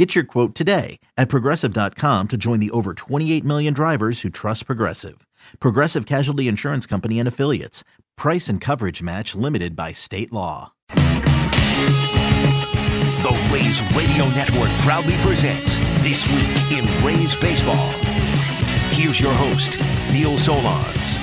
Get your quote today at progressive.com to join the over 28 million drivers who trust Progressive. Progressive Casualty Insurance Company and Affiliates. Price and coverage match limited by state law. The Rays Radio Network proudly presents This Week in Rays Baseball. Here's your host, Neil Solondz.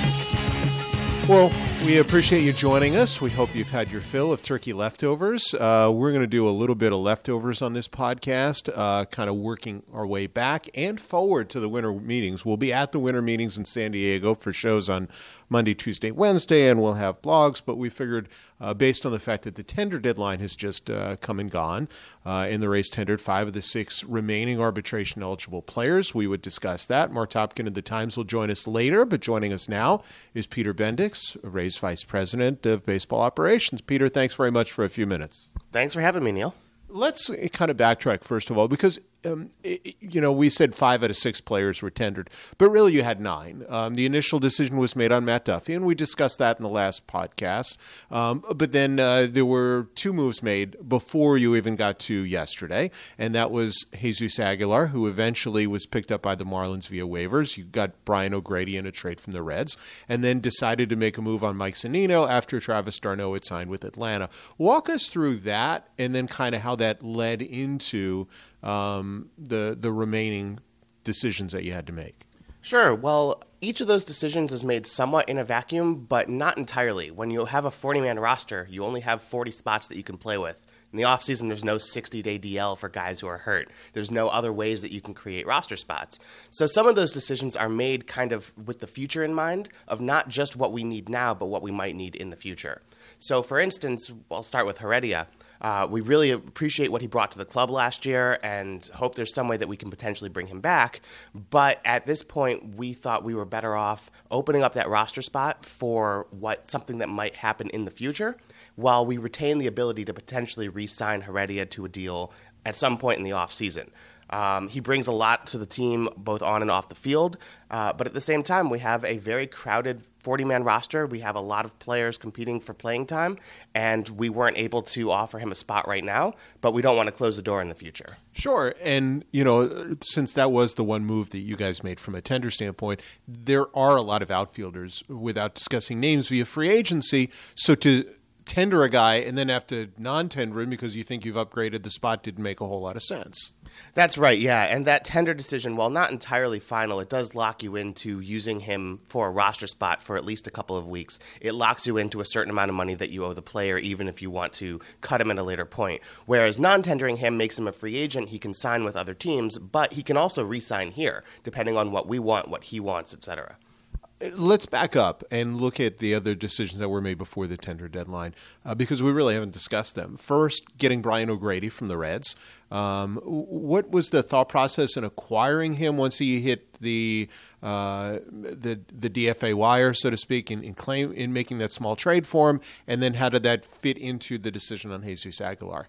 Well, we appreciate you joining us. We hope you've had your fill of turkey leftovers. Uh, we're going to do a little bit of leftovers on this podcast, uh, kind of working our way back and forward to the winter meetings. We'll be at the winter meetings in San Diego for shows on Monday, Tuesday, Wednesday, and we'll have blogs. But we figured, uh, based on the fact that the tender deadline has just uh, come and gone, uh, in the Rays tendered five of the six remaining arbitration eligible players, we would discuss that. Mark Topkin of the Times will join us later, but joining us now is Peter Bendix, Rays Vice President of Baseball Operations. Peter, thanks very much for a few minutes. Thanks for having me, Neil. Let's kind of backtrack first of all, because um, it, you know we said five out of six players were tendered, but really you had nine. Um, the initial decision was made on Matt Duffy, and we discussed that in the last podcast. Um, but then uh, there were two moves made before you even got to yesterday, and that was Jesus Aguilar, who eventually was picked up by the Marlins via waivers. You got Brian O'Grady in a trade from the Reds, and then decided to make a move on Mike Zunino after Travis d'Arnaud had signed with Atlanta. Walk us through that, and then kind of how that led into um, the the remaining decisions that you had to make? Sure. Well, each of those decisions is made somewhat in a vacuum, but not entirely. When you have a 40 man roster, you only have 40 spots that you can play with. In the offseason, there's no 60 day DL for guys who are hurt. There's no other ways that you can create roster spots. So some of those decisions are made kind of with the future in mind, of not just what we need now, but what we might need in the future. So, for instance, I'll start with Heredia. Uh, we really appreciate what he brought to the club last year and hope there's some way that we can potentially bring him back. But at this point, we thought we were better off opening up that roster spot for what something that might happen in the future while we retain the ability to potentially re sign Heredia to a deal at some point in the offseason. Um, he brings a lot to the team, both on and off the field. Uh, but at the same time, we have a very crowded 40 man roster. We have a lot of players competing for playing time, and we weren't able to offer him a spot right now, but we don't want to close the door in the future. Sure. And, you know, since that was the one move that you guys made from a tender standpoint, there are a lot of outfielders without discussing names via free agency. So to tender a guy and then have to non tender him because you think you've upgraded the spot didn't make a whole lot of sense. That's right, yeah. And that tender decision, while not entirely final, it does lock you into using him for a roster spot for at least a couple of weeks. It locks you into a certain amount of money that you owe the player, even if you want to cut him at a later point. Whereas non tendering him makes him a free agent. He can sign with other teams, but he can also re sign here, depending on what we want, what he wants, etc. Let's back up and look at the other decisions that were made before the tender deadline uh, because we really haven't discussed them. First, getting Brian O'Grady from the Reds. Um, what was the thought process in acquiring him once he hit the uh, the the DFA wire, so to speak, in, in, claim in making that small trade for him, and then how did that fit into the decision on Jesus Aguilar?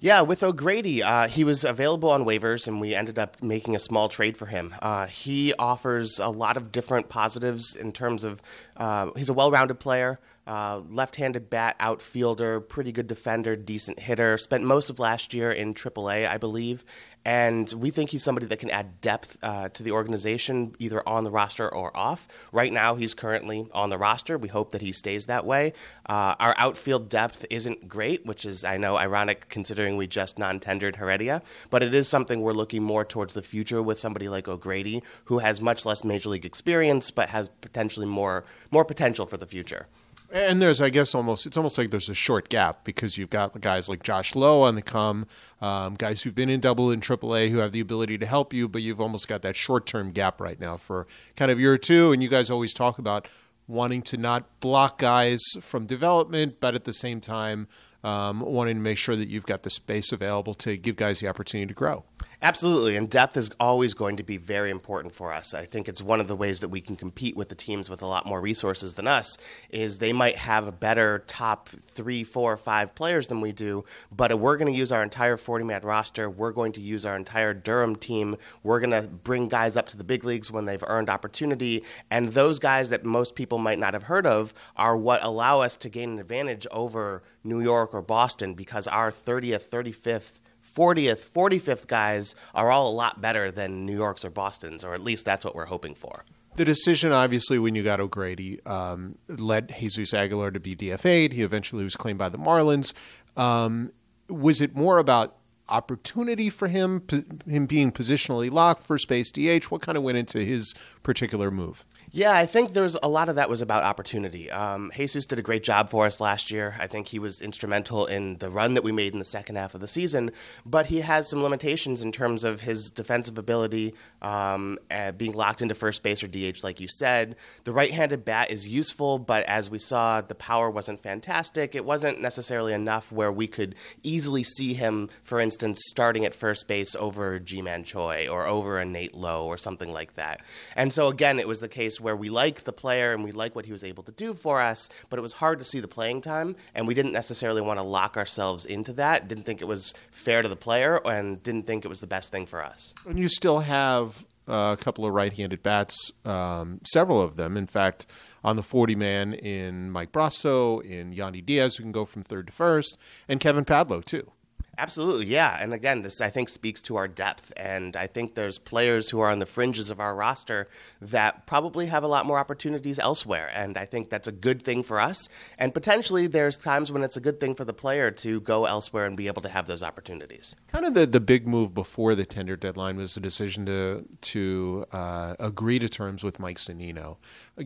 Yeah, with O'Grady, uh, he was available on waivers, and we ended up making a small trade for him. Uh, he offers a lot of different positives in terms of uh, he's a well rounded player. Uh, left-handed bat outfielder, pretty good defender, decent hitter. Spent most of last year in AAA, I believe, and we think he's somebody that can add depth uh, to the organization, either on the roster or off. Right now, he's currently on the roster. We hope that he stays that way. Uh, our outfield depth isn't great, which is, I know, ironic considering we just non tendered Heredia, but it is something we're looking more towards the future with somebody like O'Grady, who has much less major league experience, but has potentially more, more potential for the future. And there's, I guess, almost it's almost like there's a short gap because you've got guys like Josh Lowe on the come, um, guys who've been in Double and Triple A who have the ability to help you, but you've almost got that short term gap right now for kind of year two. And you guys always talk about wanting to not block guys from development, but at the same time um, wanting to make sure that you've got the space available to give guys the opportunity to grow. Absolutely, and depth is always going to be very important for us. I think it's one of the ways that we can compete with the teams with a lot more resources than us. Is they might have a better top three, four, five players than we do, but we're going to use our entire 40-man roster. We're going to use our entire Durham team. We're going to bring guys up to the big leagues when they've earned opportunity, and those guys that most people might not have heard of are what allow us to gain an advantage over New York or Boston because our 30th, 35th 40th, 45th guys are all a lot better than New York's or Boston's, or at least that's what we're hoping for. The decision, obviously, when you got O'Grady, um, led Jesus Aguilar to be DFA'd. He eventually was claimed by the Marlins. Um, was it more about opportunity for him, him being positionally locked, first base DH? What kind of went into his particular move? Yeah, I think there's a lot of that was about opportunity. Um, Jesus did a great job for us last year. I think he was instrumental in the run that we made in the second half of the season, but he has some limitations in terms of his defensive ability, um, uh, being locked into first base or DH, like you said. The right handed bat is useful, but as we saw, the power wasn't fantastic. It wasn't necessarily enough where we could easily see him, for instance, starting at first base over Ji-Man Choi or over a Nate Lowe or something like that. And so, again, it was the case where we like the player and we like what he was able to do for us, but it was hard to see the playing time, and we didn't necessarily want to lock ourselves into that. Didn't think it was fair to the player, and didn't think it was the best thing for us. And you still have uh, a couple of right-handed bats, um, several of them, in fact, on the 40 man in Mike Brosseau, in Yandy Diaz, who can go from third to first, and Kevin Padlo too. Absolutely, yeah. And again, this I think speaks to our depth. And I think there's players who are on the fringes of our roster that probably have a lot more opportunities elsewhere. And I think that's a good thing for us. And potentially, there's times when it's a good thing for the player to go elsewhere and be able to have those opportunities. Kind of the, the big move before the tender deadline was the decision to to uh, agree to terms with Mike Zunino.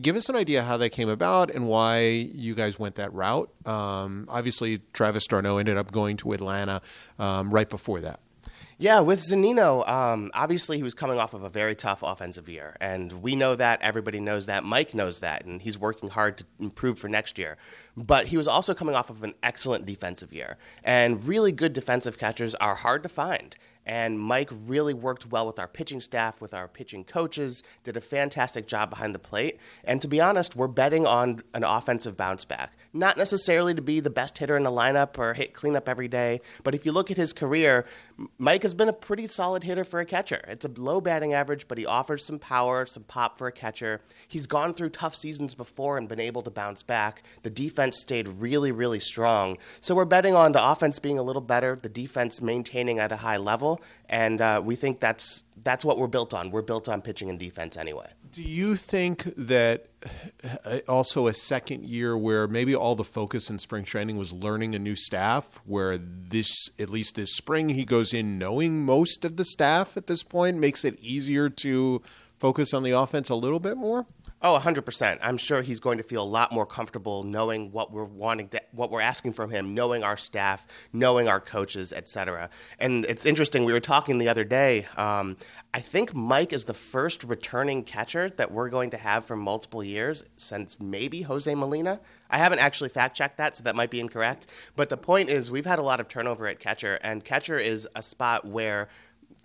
Give us an idea how that came about and why you guys went that route. Um, obviously, Travis d'Arnaud ended up going to Atlanta um, right before that. Yeah, with Zunino, um, obviously he was coming off of a very tough offensive year, and we know that. Everybody knows that. Mike knows that, and he's working hard to improve for next year. But he was also coming off of an excellent defensive year, and really good defensive catchers are hard to find. And Mike really worked well with our pitching staff, with our pitching coaches, did a fantastic job behind the plate. And to be honest, we're betting on an offensive bounce back. Not necessarily to be the best hitter in the lineup or hit cleanup every day, but if you look at his career, Mike has been a pretty solid hitter for a catcher. It's a low batting average, but he offers some power, some pop for a catcher. He's gone through tough seasons before and been able to bounce back. The defense stayed really, really strong. So we're betting on the offense being a little better, the defense maintaining at a high level, and uh, we think that's that's what we're built on. We're built on pitching and defense anyway. Do you think that uh, also a second year where maybe all the focus in spring training was learning a new staff, where this, at least this spring, he goes in knowing most of the staff at this point, makes it easier to focus on the offense a little bit more? Oh, 100%. I'm sure he's going to feel a lot more comfortable knowing what we're wanting to, what we're asking from him, knowing our staff, knowing our coaches, etc. And it's interesting, we were talking the other day. Um, I think Mike is the first returning catcher that we're going to have for multiple years since maybe Jose Molina. I haven't actually fact checked that, so that might be incorrect. But the point is, we've had a lot of turnover at catcher, and catcher is a spot where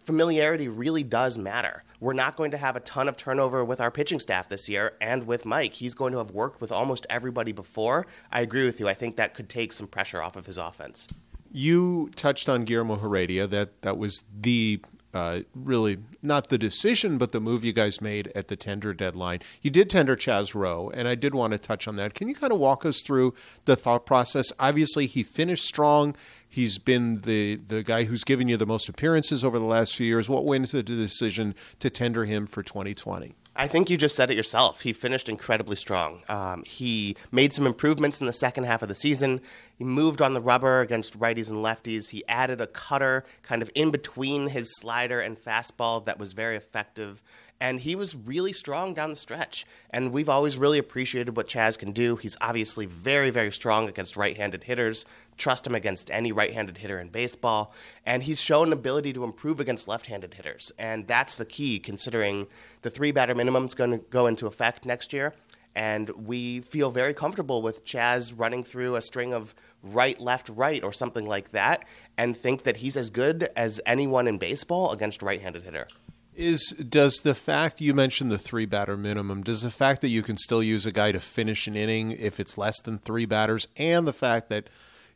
familiarity really does matter. We're not going to have a ton of turnover with our pitching staff this year and with Mike. He's going to have worked with almost everybody before. I agree with you. I think that could take some pressure off of his offense. You touched on Guillermo Heredia. That that was the uh, really not the decision, but the move you guys made at the tender deadline. You did tender Chaz Roe, and I did want to touch on that. Can you kind of walk us through the thought process? Obviously, he finished strong. He's been the the guy who's given you the most appearances over the last few years. What went into the decision to tender him for 2020? I think you just said it yourself. He finished incredibly strong. Um, he made some improvements in the second half of the season. He moved on the rubber against righties and lefties. He added a cutter kind of in between his slider and fastball that was very effective and he was really strong down the stretch. And we've always really appreciated what Chaz can do. He's obviously very, very strong against right handed hitters. Trust him against any right handed hitter in baseball. And he's shown ability to improve against left handed hitters. And that's the key, considering the three batter minimum is going to go into effect next year. And we feel very comfortable with Chaz running through a string of right, left, right, or something like that, and think that he's as good as anyone in baseball against right handed hitter. Is does the fact you mentioned the three batter minimum? Does the fact that you can still use a guy to finish an inning if it's less than three batters, and the fact that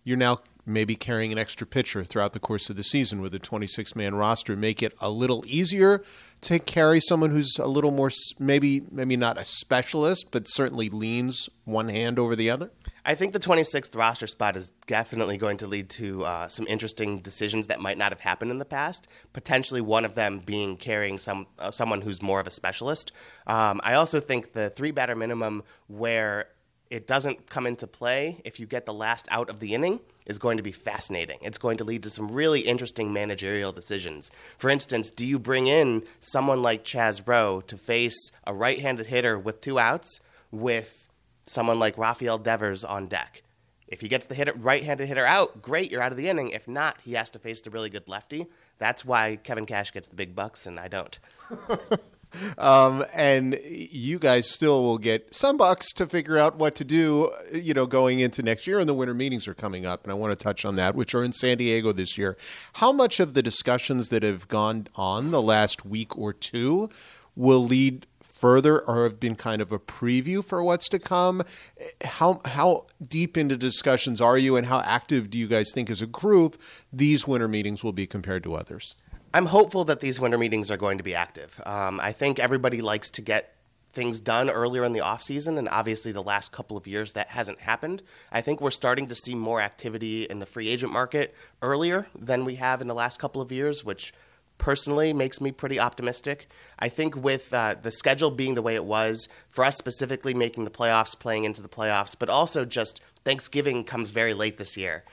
you're now maybe carrying an extra pitcher throughout the course of the season with a 26 man roster make it a little easier to carry someone who's a little more maybe maybe not a specialist but certainly leans one hand over the other I think the 26th roster spot is definitely going to lead to uh, some interesting decisions that might not have happened in the past. Potentially, one of them being carrying some uh, someone who's more of a specialist. Um, I also think the three batter minimum, where it doesn't come into play if you get the last out of the inning is going to be fascinating. It's going to lead to some really interesting managerial decisions. For instance, do you bring in someone like Chaz Roe to face a right handed hitter with two outs with someone like Rafael Devers on deck? If he gets the hitter, right-handed hitter out, great, you're out of the inning. If not, he has to face the really good lefty. That's why Kevin Cash gets the big bucks and I don't. Um, and you guys still will get some bucks to figure out what to do, you know, going into next year. And the winter meetings are coming up, and I want to touch on that, which are in San Diego this year. How much of the discussions that have gone on the last week or two will lead further or have been kind of a preview for what's to come? How how deep into discussions are you, and how active do you guys think as a group these winter meetings will be compared to others? I'm hopeful that these winter meetings are going to be active. Um, I think everybody likes to get things done earlier in the off season, and obviously the last couple of years that hasn't happened. I think we're starting to see more activity in the free agent market earlier than we have in the last couple of years, which personally makes me pretty optimistic. I think with uh, the schedule being the way it was, for us specifically making the playoffs, playing into the playoffs, but also just Thanksgiving comes very late this year.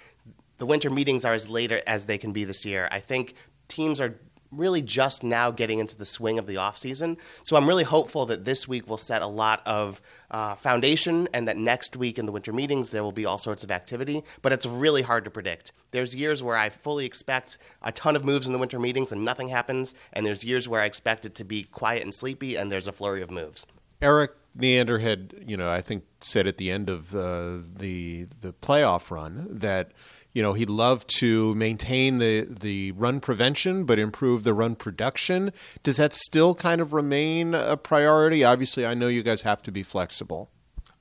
The winter meetings are as late as they can be this year. I think teams are really just now getting into the swing of the offseason. So I'm really hopeful that this week will set a lot of uh, foundation and that next week in the winter meetings there will be all sorts of activity. But it's really hard to predict. There's years where I fully expect a ton of moves in the winter meetings and nothing happens. And there's years where I expect it to be quiet and sleepy and there's a flurry of moves. Erik Neander had, you know, I think said at the end of uh, the the playoff run that you know he'd love to maintain the the run prevention but improve the run production does that still kind of remain a priority obviously i know you guys have to be flexible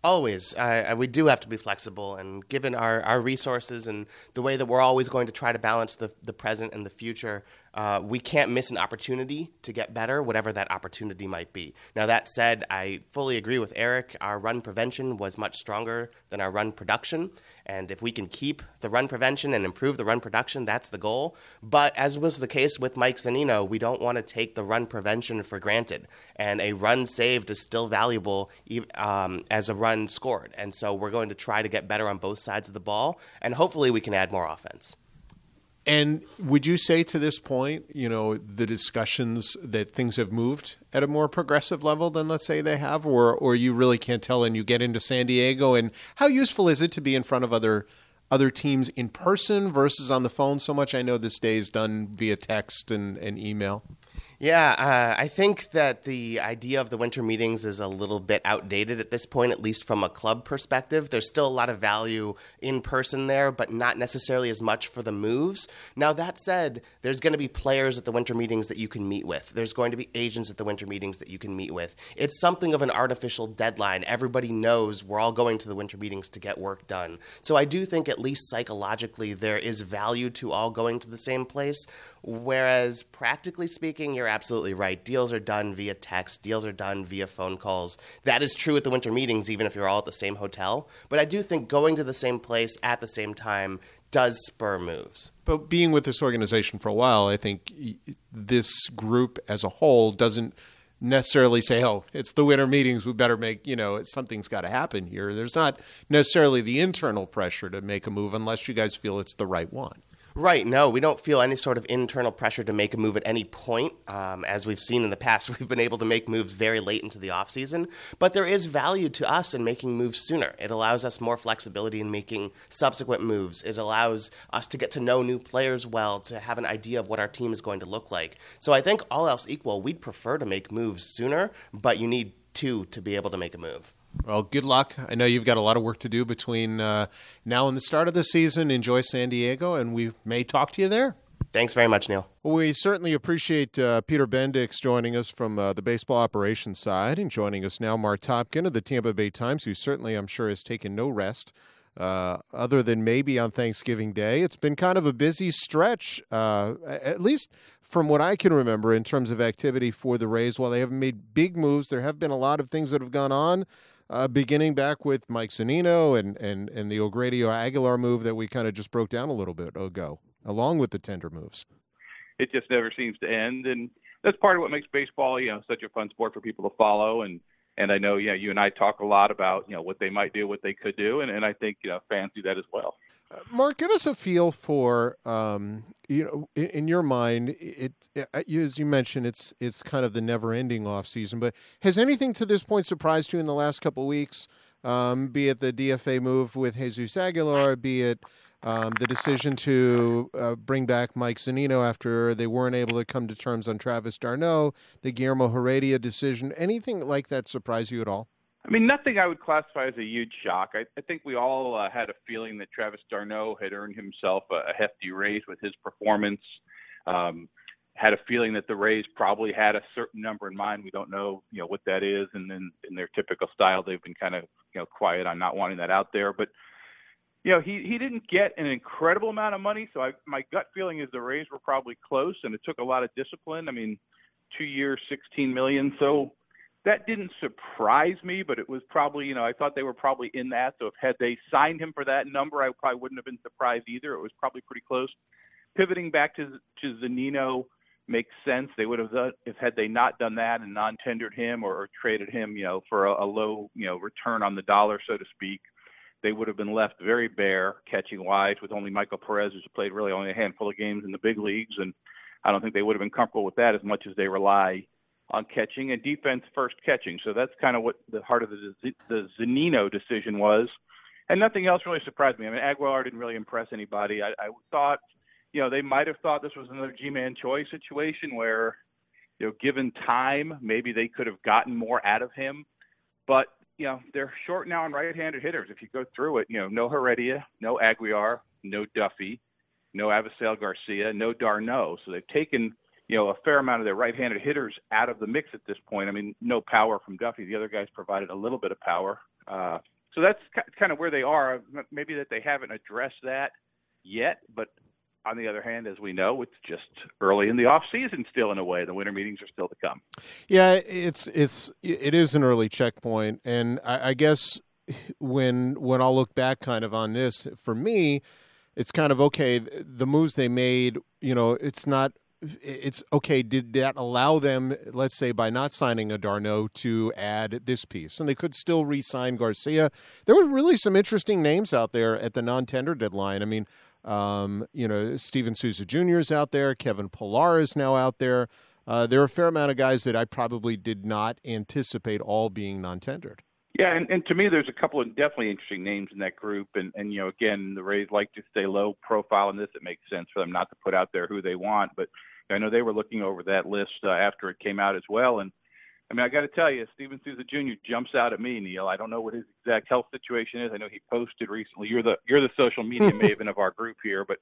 Always. I, we do have to be flexible. And given our, our resources and the way that we're always going to try to balance the, the present and the future, uh, we can't miss an opportunity to get better, whatever that opportunity might be. Now, that said, I fully agree with Erik. Our run prevention was much stronger than our run production. And if we can keep the run prevention and improve the run production, that's the goal. But as was the case with Mike Zunino, we don't want to take the run prevention for granted. And a run saved is still valuable um, as a run scored. And so we're going to try to get better on both sides of the ball. And hopefully we can add more offense. And would you say to this point, you know, the discussions that things have moved at a more progressive level than let's say they have, or or you really can't tell and you get into San Diego and how useful is it to be in front of other other teams in person versus on the phone so much? I know this day is done via text and, and email. Yeah, uh, I think that the idea of the winter meetings is a little bit outdated at this point, at least from a club perspective. There's still a lot of value in person there, but not necessarily as much for the moves. Now, that said, there's going to be players at the winter meetings that you can meet with, there's going to be agents at the winter meetings that you can meet with. It's something of an artificial deadline. Everybody knows we're all going to the winter meetings to get work done. So I do think, at least psychologically, there is value to all going to the same place. Whereas, practically speaking, you're absolutely right. Deals are done via text, deals are done via phone calls. That is true at the winter meetings, even if you're all at the same hotel. But I do think going to the same place at the same time does spur moves. But being with this organization for a while, I think this group as a whole doesn't necessarily say, "Oh, it's the winter meetings. We better make you know something's got to happen here." There's not necessarily the internal pressure to make a move unless you guys feel it's the right one. Right. No, we don't feel any sort of internal pressure to make a move at any point. Um, as we've seen in the past, we've been able to make moves very late into the offseason. But there is value to us in making moves sooner. It allows us more flexibility in making subsequent moves. It allows us to get to know new players well, to have an idea of what our team is going to look like. So I think all else equal, we'd prefer to make moves sooner, but you need two to be able to make a move. Well, good luck. I know you've got a lot of work to do between uh, now and the start of the season. Enjoy San Diego, and we may talk to you there. Thanks very much, Neil. Well, we certainly appreciate uh, Peter Bendix joining us from uh, the baseball operations side and joining us now, Mark Topkin of the Tampa Bay Times, who certainly, I'm sure, has taken no rest uh, other than maybe on Thanksgiving Day. It's been kind of a busy stretch, uh, at least from what I can remember, in terms of activity for the Rays. While they haven't made big moves, there have been a lot of things that have gone on. Uh, beginning back with Mike Zunino and, and, and the Ogredio Aguilar move that we kind of just broke down a little bit ago along with the tender moves. It just never seems to end, and that's part of what makes baseball, you know, such a fun sport for people to follow. And and I know, know, you and I talk a lot about, you know, what they might do, what they could do, and and I think you know fans do that as well. Uh, Mark, give us a feel for, um, you know, in, in your mind, it, it, as you mentioned, it's it's kind of the never-ending off season. But has anything to this point surprised you in the last couple weeks? Um, be it the DFA move with Jesus Aguilar, be it um, the decision to uh, bring back Mike Zunino after they weren't able to come to terms on Travis d'Arnaud, the Guillermo Heredia decision, anything like that surprise you at all? I mean, nothing I would classify as a huge shock. I, I think we all uh, had a feeling that Travis d'Arnaud had earned himself a, a hefty raise with his performance. Um, had a feeling that the Rays probably had a certain number in mind. We don't know, you know, what that is, and then in their typical style, they've been kind of, you know, quiet on not wanting that out there. But you know, he he didn't get an incredible amount of money, so I, my gut feeling is the Rays were probably close, and it took a lot of discipline. I mean, two years, sixteen million, so that didn't surprise me, but it was probably, you know, I thought they were probably in that. So if had they signed him for that number, I probably wouldn't have been surprised either. It was probably pretty close. Pivoting back to to Zunino makes sense. They would have done if had they not done that and non-tendered him or, or traded him, you know, for a, a low, you know, return on the dollar, so to speak they would have been left very bare catching wise with only Michael Perez, who's played really only a handful of games in the big leagues, and I don't think they would have been comfortable with that as much as they rely on catching and defense first catching. So that's kind of what the heart of the the Zunino decision was, and nothing else really surprised me. I mean, Aguilar didn't really impress anybody. I, I thought, you know, they might have thought this was another Ji-Man Choi situation where, you know, given time, maybe they could have gotten more out of him. But you know, they're short now on right-handed hitters. If you go through it, you know, no Heredia, no Aguilar, no Duffy, no Avisail Garcia, no d'Arnaud. So they've taken, you know, a fair amount of their right-handed hitters out of the mix at this point. I mean, no power from Duffy. The other guys provided a little bit of power. Uh, so that's kind of where they are. Maybe that they haven't addressed that yet, but on the other hand, as we know, it's just early in the off season still in a way. The winter meetings are still to come. Yeah, it's it's it is an early checkpoint, and I, I guess when when I'll look back kind of on this, for me, it's kind of okay. The moves they made, you know, it's not. It's okay. Did that allow them, let's say, by not signing a d'Arnaud, to add this piece, and they could still re-sign Garcia? There were really some interesting names out there at the non-tender deadline. I mean, um, you know, Steven Souza Jr. is out there. Kevin Pillar is now out there. Uh, there are a fair amount of guys that I probably did not anticipate all being non-tendered. Yeah, and, and to me, there's a couple of definitely interesting names in that group, and and you know, again, the Rays like to stay low profile in this. It makes sense for them not to put out there who they want, but I know they were looking over that list uh, after it came out as well, and I mean, I got to tell you, Steven Souza Jr. jumps out at me, Neil. I don't know what his exact health situation is. I know he posted recently. You're the you're the social media maven of our group here, but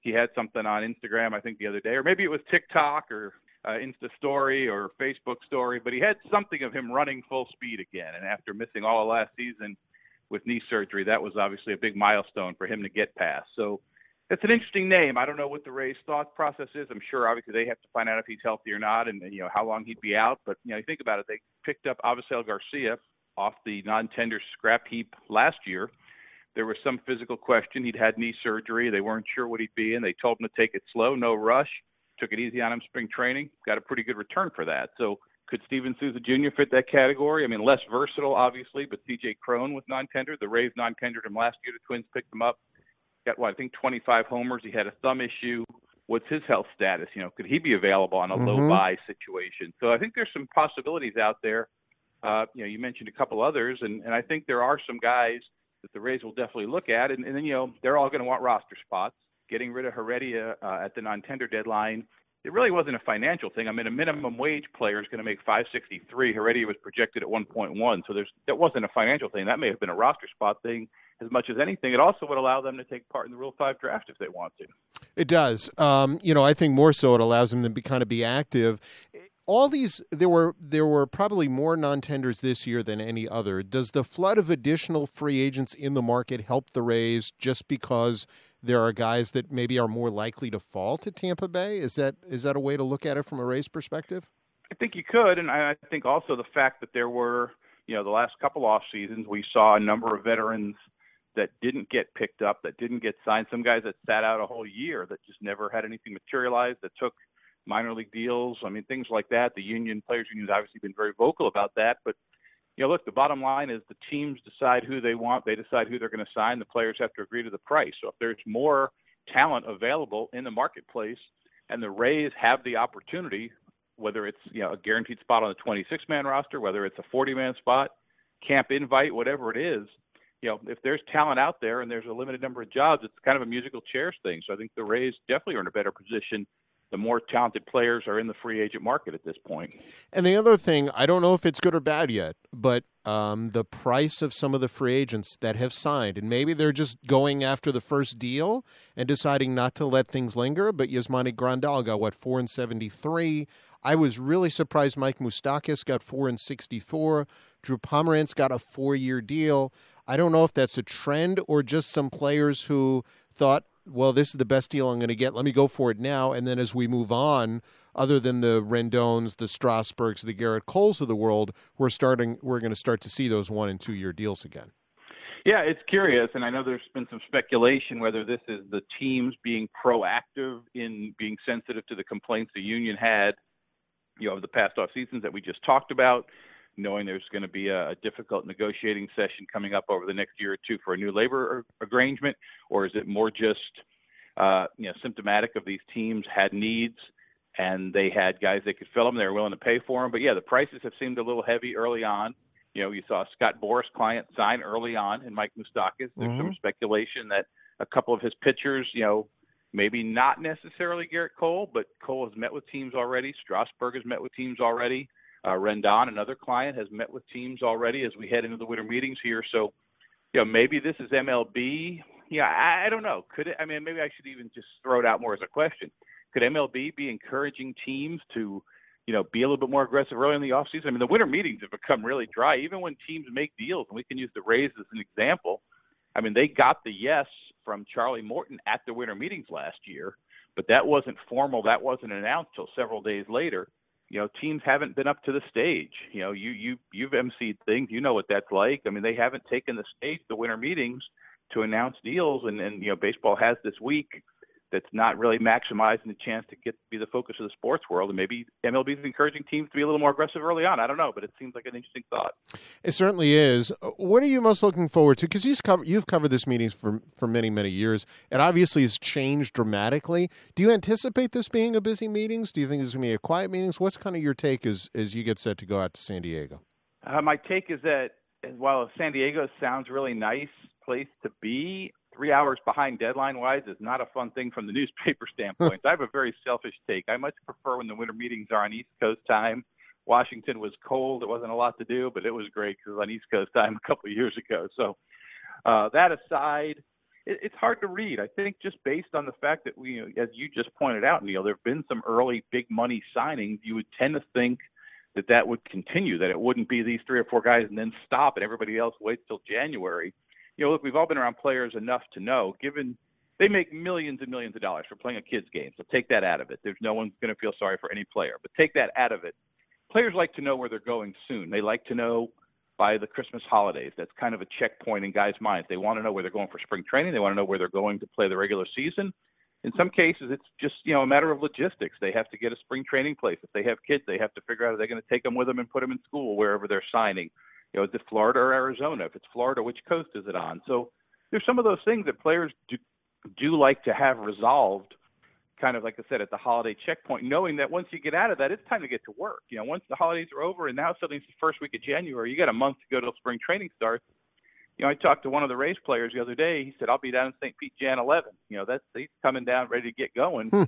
he had something on Instagram, I think, the other day, or maybe it was TikTok or uh, Insta Story or Facebook Story. But he had something of him running full speed again, and after missing all of last season with knee surgery, that was obviously a big milestone for him to get past. So it's an interesting name. I don't know what the Rays' thought process is. I'm sure obviously they have to find out if he's healthy or not, and you know how long he'd be out. But you know, you think about it, they picked up Avisail Garcia off the non-tender scrap heap last year. There was some physical question. He'd had knee surgery. They weren't sure what he'd be in. They told him to take it slow, no rush. Took it easy on him spring training. Got a pretty good return for that. So could Steven Souza Jr. fit that category? I mean, less versatile, obviously, but C.J. Cron was non-tender. The Rays non-tendered him last year. The Twins picked him up got what I think 25 homers. He had a thumb issue. What's his health status? You know, could he be available on a mm-hmm. low buy situation? So I think there's some possibilities out there. Uh, you know, you mentioned a couple others, and, and I think there are some guys that the Rays will definitely look at, and, and then you know they're all going to want roster spots. Getting rid of Heredia uh, at the non-tender deadline it really wasn't a financial thing. I mean, a minimum wage player is going to make 563. Heredia was projected at 1.1, so there's that wasn't a financial thing. That may have been a roster spot thing as much as anything. It also would allow them to take part in the Rule Five draft if they want to. It does. Um, you know, I think more so it allows them to be kind of be active. All these there were there were probably more non-tenders this year than any other. Does the flood of additional free agents in the market help the Rays just because there are guys that maybe are more likely to fall to Tampa Bay? Is that is that a way to look at it from a Rays perspective? I think you could, and I think also the fact that there were, you know, the last couple off seasons we saw a number of veterans that didn't get picked up, that didn't get signed. Some guys that sat out a whole year that just never had anything materialized, that took minor league deals. I mean, things like that. The union players union has obviously been very vocal about that. But you know, look, the bottom line is the teams decide who they want. They decide who they're going to sign. The players have to agree to the price. So if there's more talent available in the marketplace, and the Rays have the opportunity, whether it's you know a guaranteed spot on the 26 man roster, whether it's a 40 man spot, camp invite, whatever it is, you know, if there's talent out there and there's a limited number of jobs, it's kind of a musical chairs thing. So I think the Rays definitely are in a better position the more talented players are in the free agent market at this point. And the other thing, I don't know if it's good or bad yet, but um, the price of some of the free agents that have signed, and maybe they're just going after the first deal and deciding not to let things linger. But Yasmani Grandal got what four and seventy three. I was really surprised Mike Moustakas got four and sixty four. Drew Pomeranz got a four year deal. I don't know if that's a trend or just some players who thought, well, this is the best deal I'm going to get. Let me go for it now. And then as we move on, other than the Rendons, the Strasburgs, the Gerrit Coles of the world, we're starting. We're going to start to see those one and two year deals again. Yeah, it's curious, and I know there's been some speculation whether this is the teams being proactive in being sensitive to the complaints the union had, you know, of the past off seasons that we just talked about knowing there's going to be a, a difficult negotiating session coming up over the next year or two for a new labor arrangement, or is it more just uh, you know symptomatic of these teams had needs and they had guys that could fill them, they were willing to pay for them. But yeah, the prices have seemed a little heavy early on. You know, you saw Scott Boras client sign early on, and Mike Moustakas. There's mm-hmm. some speculation that a couple of his pitchers, you know, maybe not necessarily Gerrit Cole, but Cole has met with teams already. Strasburg has met with teams already. Uh, Rendon, another client, has met with teams already as we head into the winter meetings here. So, you know, maybe this is MLB. Yeah, I, I don't know. Could it? I mean, maybe I should even just throw it out more as a question. Could MLB be encouraging teams to, you know, be a little bit more aggressive early in the offseason? I mean, the winter meetings have become really dry. Even when teams make deals, and we can use the Rays as an example. I mean, they got the yes from Charlie Morton at the winter meetings last year, but that wasn't formal. That wasn't announced till several days later you know teams haven't been up to the stage. You know you you you've emceed things. You know what that's like. I mean they haven't taken the stage the winter meetings to announce deals. And and you know baseball has this week that's not really maximizing the chance to get be the focus of the sports world. And maybe MLB is encouraging teams to be a little more aggressive early on. I don't know, but it seems like an interesting thought. It certainly is. What are you most looking forward to? Because you've covered, you've covered this meetings for for many many years. It obviously has changed dramatically. Do you anticipate this being a busy meetings? Do you think it's going to be a quiet meetings? What's kind of your take as as you get set to go out to San Diego? Uh, my take is that while San Diego sounds really nice place to be, three hours behind deadline wise is not a fun thing from the newspaper standpoint. I have a very selfish take. I much prefer when the winter meetings are on East Coast time. Washington was cold. It wasn't a lot to do, but it was great because on East Coast time a couple of years ago. So uh, that aside, it, it's hard to read. I think just based on the fact that we, as you just pointed out, Neil, there have been some early big money signings. You would tend to think that that would continue, that it wouldn't be these three or four guys and then stop, and everybody else waits till January you know, look, we've all been around players enough to know, given they make millions and millions of dollars for playing a kids game. So take that out of it. There's no one's going to feel sorry for any player, but take that out of it. Players like to know where they're going soon. They like to know by the Christmas holidays. That's kind of a checkpoint in guys' minds. They want to know where they're going for spring training. They want to know where they're going to play the regular season. In some cases, it's just you know a matter of logistics. They have to get a spring training place. If they have kids, they have to figure out if they're going to take them with them and put them in school wherever they're signing you know, is it Florida or Arizona? If it's Florida, which coast is it on? So there's some of those things that players do, do like to have resolved, kind of like I said at the holiday checkpoint, knowing that once you get out of that, it's time to get to work. You know, once the holidays are over and now suddenly it's the first week of January, you got a month to go till spring training starts. You know, I talked to one of the Rays players the other day. He said, "I'll be down in St. Pete Jan 11." You know, that's he's coming down ready to get going. Hmm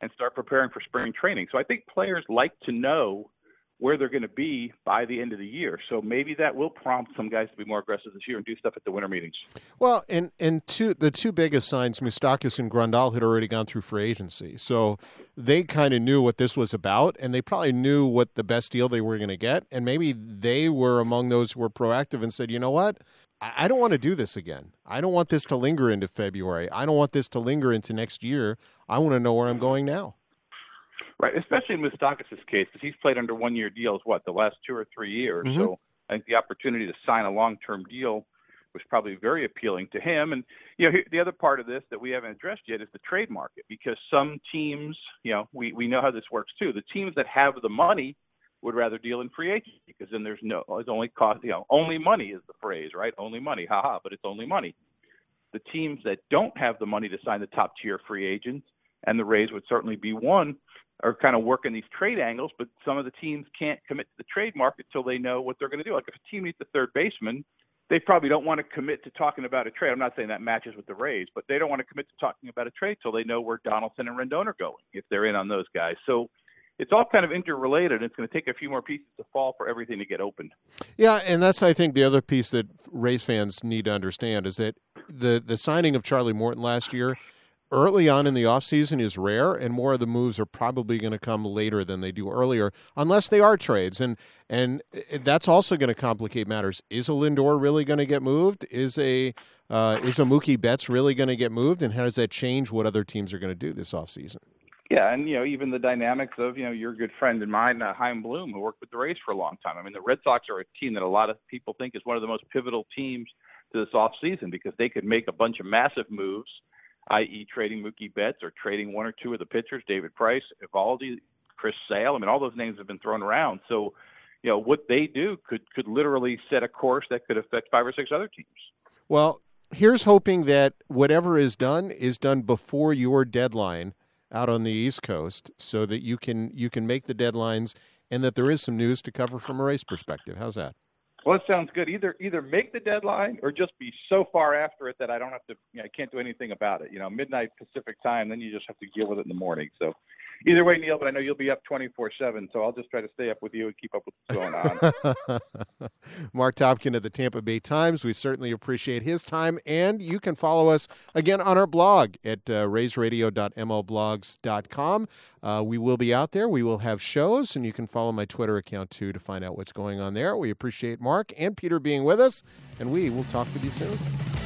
and start preparing for spring training. So I think players like to know where they're going to be by the end of the year. So maybe that will prompt some guys to be more aggressive this year and do stuff at the winter meetings. Well, and and two the two biggest signs, Moustakas and Grandal had already gone through free agency, so they kind of knew what this was about, and they probably knew what the best deal they were going to get, and maybe they were among those who were proactive and said, you know what. I don't want to do this again. I don't want this to linger into February. I don't want this to linger into next year. I want to know where I'm going now. Right, especially in Moustakas' case, because he's played under one-year deals, what the last two or three years. Mm-hmm. So I think the opportunity to sign a long-term deal was probably very appealing to him. And you know, the other part of this that we haven't addressed yet is the trade market, because some teams, you know, we we know how this works too. The teams that have the money would rather deal in free agency because then there's no, it's only cost, you know, only money is the phrase, right? Only money, haha, but it's only money. The teams that don't have the money to sign the top tier free agents, and the Rays would certainly be one are kind of working these trade angles, but some of the teams can't commit to the trade market till they know what they're going to do. Like if a team needs a third baseman, they probably don't want to commit to talking about a trade. I'm not saying that matches with the Rays, but they don't want to commit to talking about a trade till they know where Donaldson and Rendon are going if they're in on those guys. So it's all kind of interrelated. It's going to take a few more pieces to fall for everything to get opened. Yeah, and that's I think the other piece that Rays fans need to understand is that the the signing of Charlie Morton last year early on in the offseason is rare, and more of the moves are probably going to come later than they do earlier, unless they are trades. And and that's also going to complicate matters. Is a Lindor really going to get moved? Is a uh, is a Mookie Betts really going to get moved? And how does that change what other teams are going to do this offseason? Yeah, and you know even the dynamics of you know your good friend and mine, uh, Bloom, who worked with the Rays for a long time. I mean, the Red Sox are a team that a lot of people think is one of the most pivotal teams to this off season because they could make a bunch of massive moves i.e., trading Mookie Betts or trading one or two of the pitchers, David Price, Eovaldi, Chris Sale. I mean, all those names have been thrown around. So, you know, what they do could could literally set a course that could affect five or six other teams. Well, here's hoping that whatever is done is done before your deadline out on the East Coast, so that you can you can make the deadlines and that there is some news to cover from a Rays perspective. How's that? Well, it sounds good. Either either make the deadline or just be so far after it that I don't have to. You know, I can't do anything about it. You know, midnight Pacific time, then you just have to deal with it in the morning. So, either way, Neil. But I know you'll be up twenty four seven, so I'll just try to stay up with you and keep up with what's going on. Mark Topkin of the Tampa Bay Times. We certainly appreciate his time, and you can follow us again on our blog at uh, raysradio.mlblogs.com. Uh, we will be out there. We will have shows, and you can follow my Twitter account too to find out what's going on there. We appreciate Mark and Peter being with us, and we will talk with you soon.